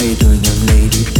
爱的眼泪滴。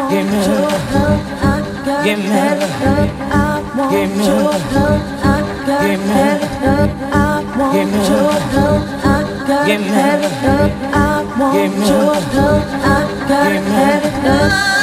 want Give me your love. I got Give me that love. I want Give me your love. I got Give me that love. I want Give me your love. I got Give me that love. I want your love. I got that love.